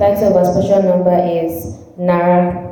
title of our special number is Nara.